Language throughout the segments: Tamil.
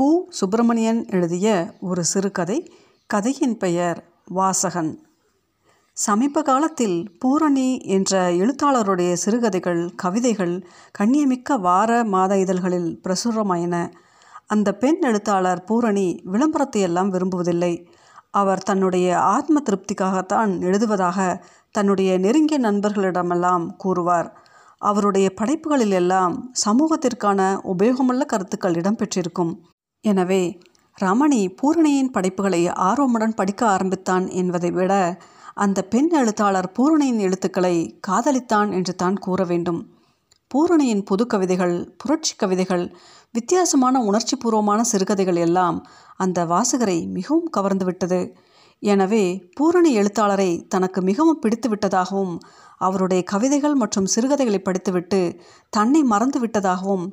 பு சுப்பிரமணியன் எழுதிய ஒரு சிறுகதை. கதையின் பெயர் வாசகன். சமீப காலத்தில் பூரணி என்ற எழுத்தாளருடைய சிறுகதைகள் கவிதைகள் கண்ணியமிக்க வார மாத இதழ்களில் பிரசுரமாயின. அந்த பெண் எழுத்தாளர் பூரணி விளம்பரத்தை எல்லாம் விரும்புவதில்லை. அவர் தன்னுடைய ஆத்ம திருப்திக்காகத்தான் எழுதுவதாக தன்னுடைய நெருங்கிய நண்பர்களிடமெல்லாம் கூறுவார். அவருடைய படைப்புகளில் எல்லாம் சமூகத்திற்கான உபயோகமுள்ள கருத்துக்கள் இடம்பெற்றிருக்கும். எனவே ரமணி பூரணியின் படைப்புகளை ஆர்வமுடன் படிக்க ஆரம்பித்தான் என்பதை விட அந்த பெண் எழுத்தாளர் பூரணியின் எழுத்துக்களை காதலித்தான் என்று தான் கூற வேண்டும். பூரணியின் புது கவிதைகள் புரட்சி கவிதைகள் வித்தியாசமான உணர்ச்சிபூர்வமான சிறுகதைகள் எல்லாம் அந்த வாசகரை மிகவும் கவர்ந்துவிட்டது எனவே பூரணி எழுத்தாளரை தனக்கு மிகவும் பிடித்து விட்டதாகவும் அவருடைய கவிதைகள் மற்றும் சிறுகதைகளை படித்துவிட்டு தன்னை மறந்து விட்டதாகவும்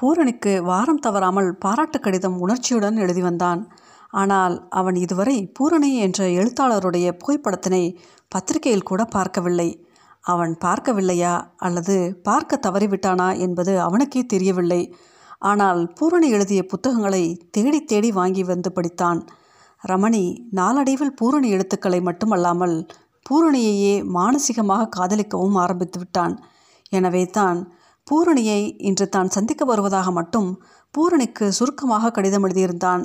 பூரணிக்கு வாரம் தவறாமல் பாராட்டு கடிதம் உணர்ச்சியுடன் எழுதி வந்தான். ஆனால் அவன் இதுவரை பூரணி என்ற எழுத்தாளருடைய புகைப்படத்தினை பத்திரிகையில் கூட பார்க்கவில்லை. அவன் பார்க்கவில்லையா? அல்லது பார்க்க தவறிவிட்டானா என்பது அவனுக்கே தெரியவில்லை. ஆனால் பூரணி எழுதிய புத்தகங்களை தேடி தேடி வாங்கி வந்து படித்தான். ரமணி நாளடைவில் பூரணி எழுத்துக்களை மட்டுமல்லாமல் பூரணியையே மானசீகமாக காதலிக்கவும் ஆரம்பித்து விட்டான். எனவே தான் பூரணியை இன்று தான் சந்திக்க வருவதாக மட்டும் பூரணிக்கு சுருக்கமாக கடிதம் எழுதியிருந்தான்.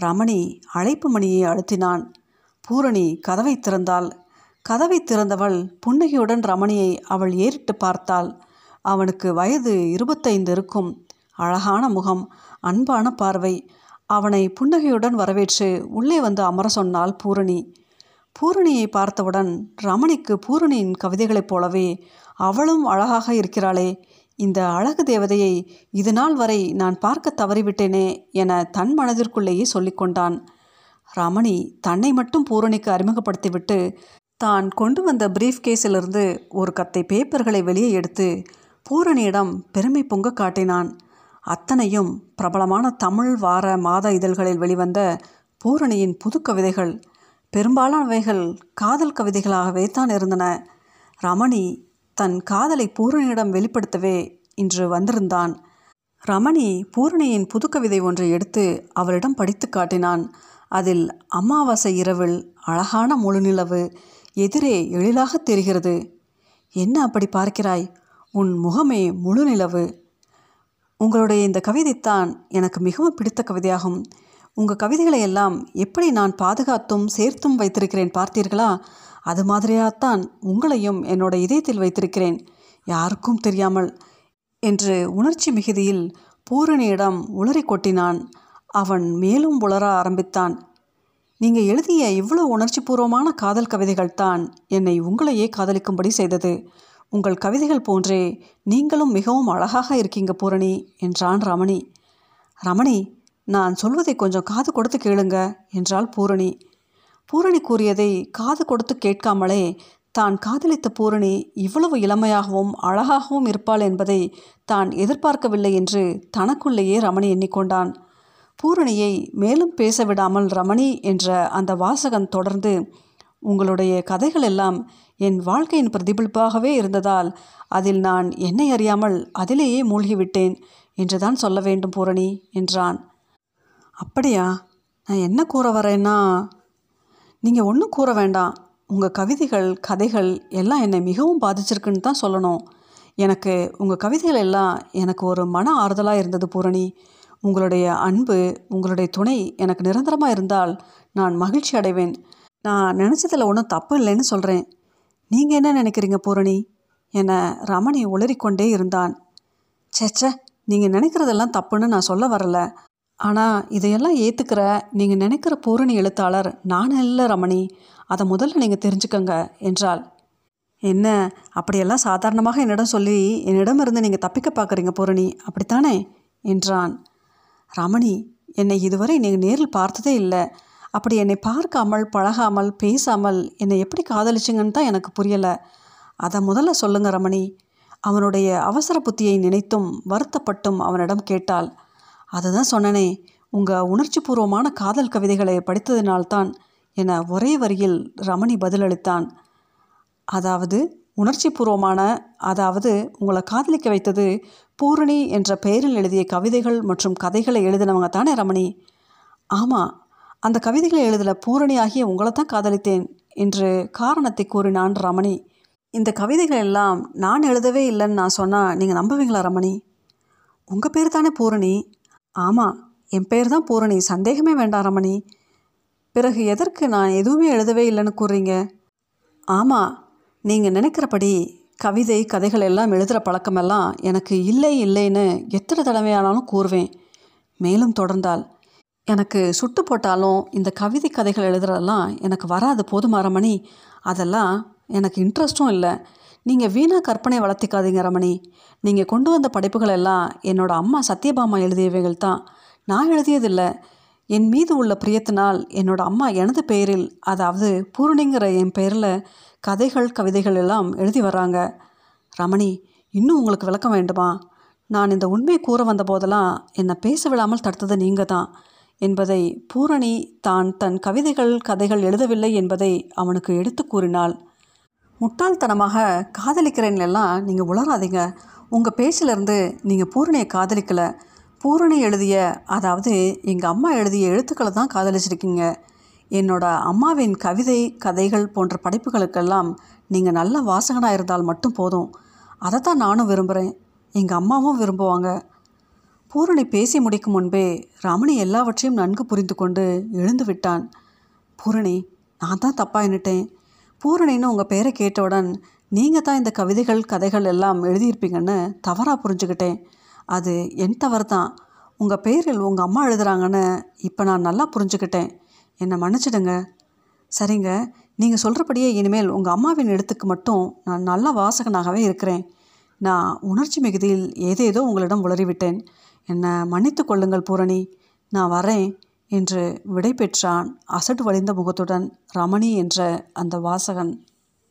ரமணி அழைப்பு மணியை அழுத்தினான். பூரணி கதவை திறந்தாள். கதவை திறந்தவள் புன்னகையுடன் ரமணியை அவள் ஏறிட்டு பார்த்தாள். அவனுக்கு வயது இருபத்தைந்து இருக்கும். அழகான முகம் அன்பான பார்வை. அவனை புன்னகையுடன் வரவேற்று உள்ளே வந்து அமர சொன்னாள் பூரணி. பூரணியை பார்த்தவுடன் ரமணிக்கு பூரணியின் கவிதைகளைப் போலவே அவளும் அழகாக இருக்கிறாளே. இந்த அழகு தேவதையை இது நாள் வரை நான் பார்க்க தவறிவிட்டேனே என தன் மனதிற்குள்ளேயே சொல்லிக்கொண்டான் ரமணி தன்னை மட்டும் பூரணிக்கு அறிமுகப்படுத்திவிட்டு தான் கொண்டு வந்த பிரீஃப் கேஸிலிருந்து ஒரு கத்தை பேப்பர்களை வெளியே எடுத்து பூரணியிடம் பெருமை பொங்க காட்டினான். அத்தனையும் பிரபலமான தமிழ் வார மாத இதழ்களில் வெளிவந்த பூரணியின் புது கவிதைகள். பெரும்பாலானவைகள் காதல் கவிதைகளாகவே தான் இருந்தன. ரமணி தன் காதலை பூரணியிடம் வெளிப்படுத்தவே இன்று வந்திருந்தான். ரமணி பூரணியின் புது கவிதை ஒன்றை எடுத்து அவளிடம் படித்து காட்டினான். அதில் அமாவாசை இரவில் அழகான முழுநிலவு எதிரே எழிலாக தெரிகிறது. என்ன அப்படி பார்க்கிறாய்? உன் முகமே முழு நிலவு உங்களுடைய இந்த கவிதைத்தான் எனக்கு மிகவும் பிடித்த கவிதையாகும். உங்கள் கவிதைகளை எல்லாம் எப்படி நான் பாதுகாத்தும் சேர்த்தும் வைத்திருக்கிறேன் பார்த்தீர்களா? அது மாதிரியாகத்தான் உங்களையும் என்னோட இதயத்தில் வைத்திருக்கிறேன். யாருக்கும் தெரியாமல் என்று உணர்ச்சி மிகுதியில் பூரணியிடம் உளறி கொட்டினான். அவன் மேலும் உளர ஆரம்பித்தான். நீங்கள் எழுதிய இவ்வளோ உணர்ச்சிபூர்வமான காதல் கவிதைகள் தான் என்னை உங்களையே காதலிக்கும்படி செய்தது. உங்கள் கவிதைகள் போன்றே நீங்களும் மிகவும் அழகாக இருக்கீங்க பூரணி என்றான் ரமணி. ரமணி நான் சொல்வதை கொஞ்சம் காது கொடுத்து கேளுங்க என்றாள் பூரணி. பூரணி கூறியதை காது கொடுத்து கேட்காமலே தான் காதலித்த பூரணி இவ்வளவு இளமையாகவும் அழகாகவும் இருப்பாள் என்பதை தான் எதிர்பார்க்கவில்லை என்று தனக்குள்ளேயே ரமணி எண்ணிக்கொண்டான். பூரணியை மேலும் பேச விடாமல் ரமணி என்ற அந்த வாசகன் தொடர்ந்து உங்களுடைய கதைகள் எல்லாம் என் வாழ்க்கையின் பிரதிபலிப்பாகவே இருந்ததால் அதில் நான் என்னை அறியாமல் அதிலேயே மூழ்கிவிட்டேன் என்றுதான் சொல்ல வேண்டும் பூரணி என்றான். அப்படியா? நான் என்ன கூற வரேன்னா நீங்கள் ஒன்றும் கூற வேண்டாம். உங்கள் கவிதைகள் கதைகள் எல்லாம் என்னை மிகவும் பாதிச்சிருக்குன்னு தான் சொல்லணும். எனக்கு உங்கள் கவிதைகள் எல்லாம் எனக்கு ஒரு மன ஆறுதலாக இருந்தது பூரணி. உங்களுடைய அன்பு உங்களுடைய துணை எனக்கு நிரந்தரமாக இருந்தால் நான் மகிழ்ச்சி அடைவேன். நான் நினச்சதில் ஒன்றும் தப்பு இல்லைன்னு சொல்கிறேன் நீங்கள் என்ன நினைக்கிறீங்க பூரணி? என ரமணி உளறிக்கொண்டே இருந்தான். சேச்சே நீங்கள் நினைக்கிறதெல்லாம் தப்புன்னு நான் சொல்ல வரல. ஆனால் இதையெல்லாம் ஏற்றுக்கிற நீங்கள் நினைக்கிற பூரணி எழுத்தாளர் நான் இல்லை ரமணி. அதை முதல்ல நீங்கள் தெரிஞ்சுக்கங்க என்றாள். என்ன அப்படியெல்லாம் சாதாரணமாக என்னிடம் சொல்லி என்னிடமிருந்து நீங்கள் தப்பிக்க பார்க்குறீங்க பூரணி அப்படித்தானே? என்றான். ரமணி என்னை இதுவரை நீங்கள் நேரில் பார்த்ததே இல்லை. அப்படி என்னை பார்க்காமல் பழகாமல் பேசாமல் என்னை எப்படி காதலிச்சிங்கன்னு தான் எனக்கு புரியலை. அதை முதல்ல சொல்லுங்க ரமணி. அவனுடைய அவசர புத்தியை நினைத்தும் வருத்தப்பட்டும் அவனிடம் கேட்டாள். அதுதான் சொன்னனே உங்கள் உணர்ச்சிபூர்வமான காதல் கவிதைகளை படித்ததினால்தான் என ஒரே வரியில் ரமணி பதிலளித்தான். அதாவது உணர்ச்சி பூர்வமான அதாவது உங்களை காதலிக்க வைத்தது பூரணி என்ற பெயரில் எழுதிய கவிதைகள் மற்றும் கதைகளை எழுதினவங்க தானே ரமணி? ஆமாம் அந்த கவிதைகளை எழுதின பூரணி ஆகிய உங்களை தான் காதலித்தேன் என்று காரணத்தை கூறினான் ரமணி. இந்த கவிதைகள் எல்லாம் நான் எழுதவே இல்லைன்னு நான் சொன்னால் நீங்கள் நம்புவீங்களா ரமணி? உங்கள் பேர் தானே பூரணி? ஆமாம் என் பேர் தான் பூரணி. சந்தேகமே வேண்டாம் ரமணி. பிறகு எதற்கு நான் எதுவுமே எழுதவே இல்லைன்னு கூறுறீங்க? ஆமாம் நீங்கள் நினைக்கிறபடி கவிதை கதைகள் எல்லாம் எழுதுகிற பழக்கமெல்லாம் எனக்கு இல்லை இல்லைன்னு எத்தனை தடவையானாலும் கூறுவேன். மேலும் தொடர்ந்தால் எனக்கு சுட்டு போட்டாலும் இந்த கவிதை கதைகள் எழுதுறதெல்லாம் எனக்கு வராது. போதுமா ரமணி? அதெல்லாம் எனக்கு இன்ட்ரெஸ்ட்டும் இல்லை. நீங்கள் வீணாக கற்பனை வளர்த்திக்காதீங்க ரமணி. நீங்கள் கொண்டு வந்த படைப்புகள் எல்லாம் என்னோட அம்மா சத்யபாமா எழுதியவைகள் தான். நான் எழுதியதில்லை. என் மீது உள்ள பிரியத்தினால் என்னோட அம்மா எனது பெயரில் அதாவது பூரணிங்கிற என் பெயரில் கதைகள் கவிதைகள் எல்லாம் எழுதி வர்றாங்க. ரமணி இன்னும் உங்களுக்கு விளக்கம் வேண்டுமா? நான் இந்த உண்மையை கூற வந்த போதெல்லாம் என்னை பேச விடாமல் தடுத்தது நீங்கள் தான். என்பதை பூரணி தான் தன் கவிதைகள் கதைகள் எழுதவில்லை என்பதை அவனுக்கு எடுத்து கூறினாள். முட்டாள்தனமாக காதலிக்கிறேன் எல்லாம் நீங்கள் உளராதீங்க உங்கள் பேச்சிலிருந்து நீங்கள் பூரணியை காதலிக்கலை. பூரணி எழுதிய அதாவது எங்கள் அம்மா எழுதிய எழுத்துக்களை தான் காதலிச்சிருக்கீங்க. என்னோட அம்மாவின் கவிதை கதைகள் போன்ற படைப்புகளுக்கெல்லாம் நீங்கள் நல்ல வாசகனாக இருந்தால் மட்டும் போதும். அதை தான் நானும் விரும்புகிறேன் எங்கள் அம்மாவும் விரும்புவாங்க. பூரணி பேசி முடிக்கும் முன்பே ரமணி எல்லாவற்றையும் நன்கு புரிந்து கொண்டு எழுந்து விட்டான். பூரணி நான் தான் தப்பாக எண்ணிட்டேன். பூரணின்னு உங்கள் பேரை கேட்டவுடன் நீங்கள் தான் இந்த கவிதைகள் கதைகள் எல்லாம் எழுதியிருப்பீங்கன்னு தவறாக புரிஞ்சுக்கிட்டேன். அது என் தவறு தான் உங்கள் பேரில் உங்கள் அம்மா எழுதுகிறாங்கன்னு இப்போ நான் நல்லா புரிஞ்சுக்கிட்டேன். என்னை மன்னிச்சிடுங்க. சரிங்க. நீங்கள் சொல்கிறபடியே இனிமேல் உங்கள் அம்மாவின் எழுத்துக்கு மட்டும் நான் நல்ல வாசகனாகவே இருக்கிறேன். நான் உணர்ச்சி மிகுதியில் ஏதேதோ உங்களிடம் உளறிவிட்டேன். என்னை மன்னித்து கொள்ளுங்கள் பூரணி. நான் வரேன். என்று விடை பெற்றான் அசடு வழிந்த முகத்துடன் ரமணி என்ற அந்த வாசகன்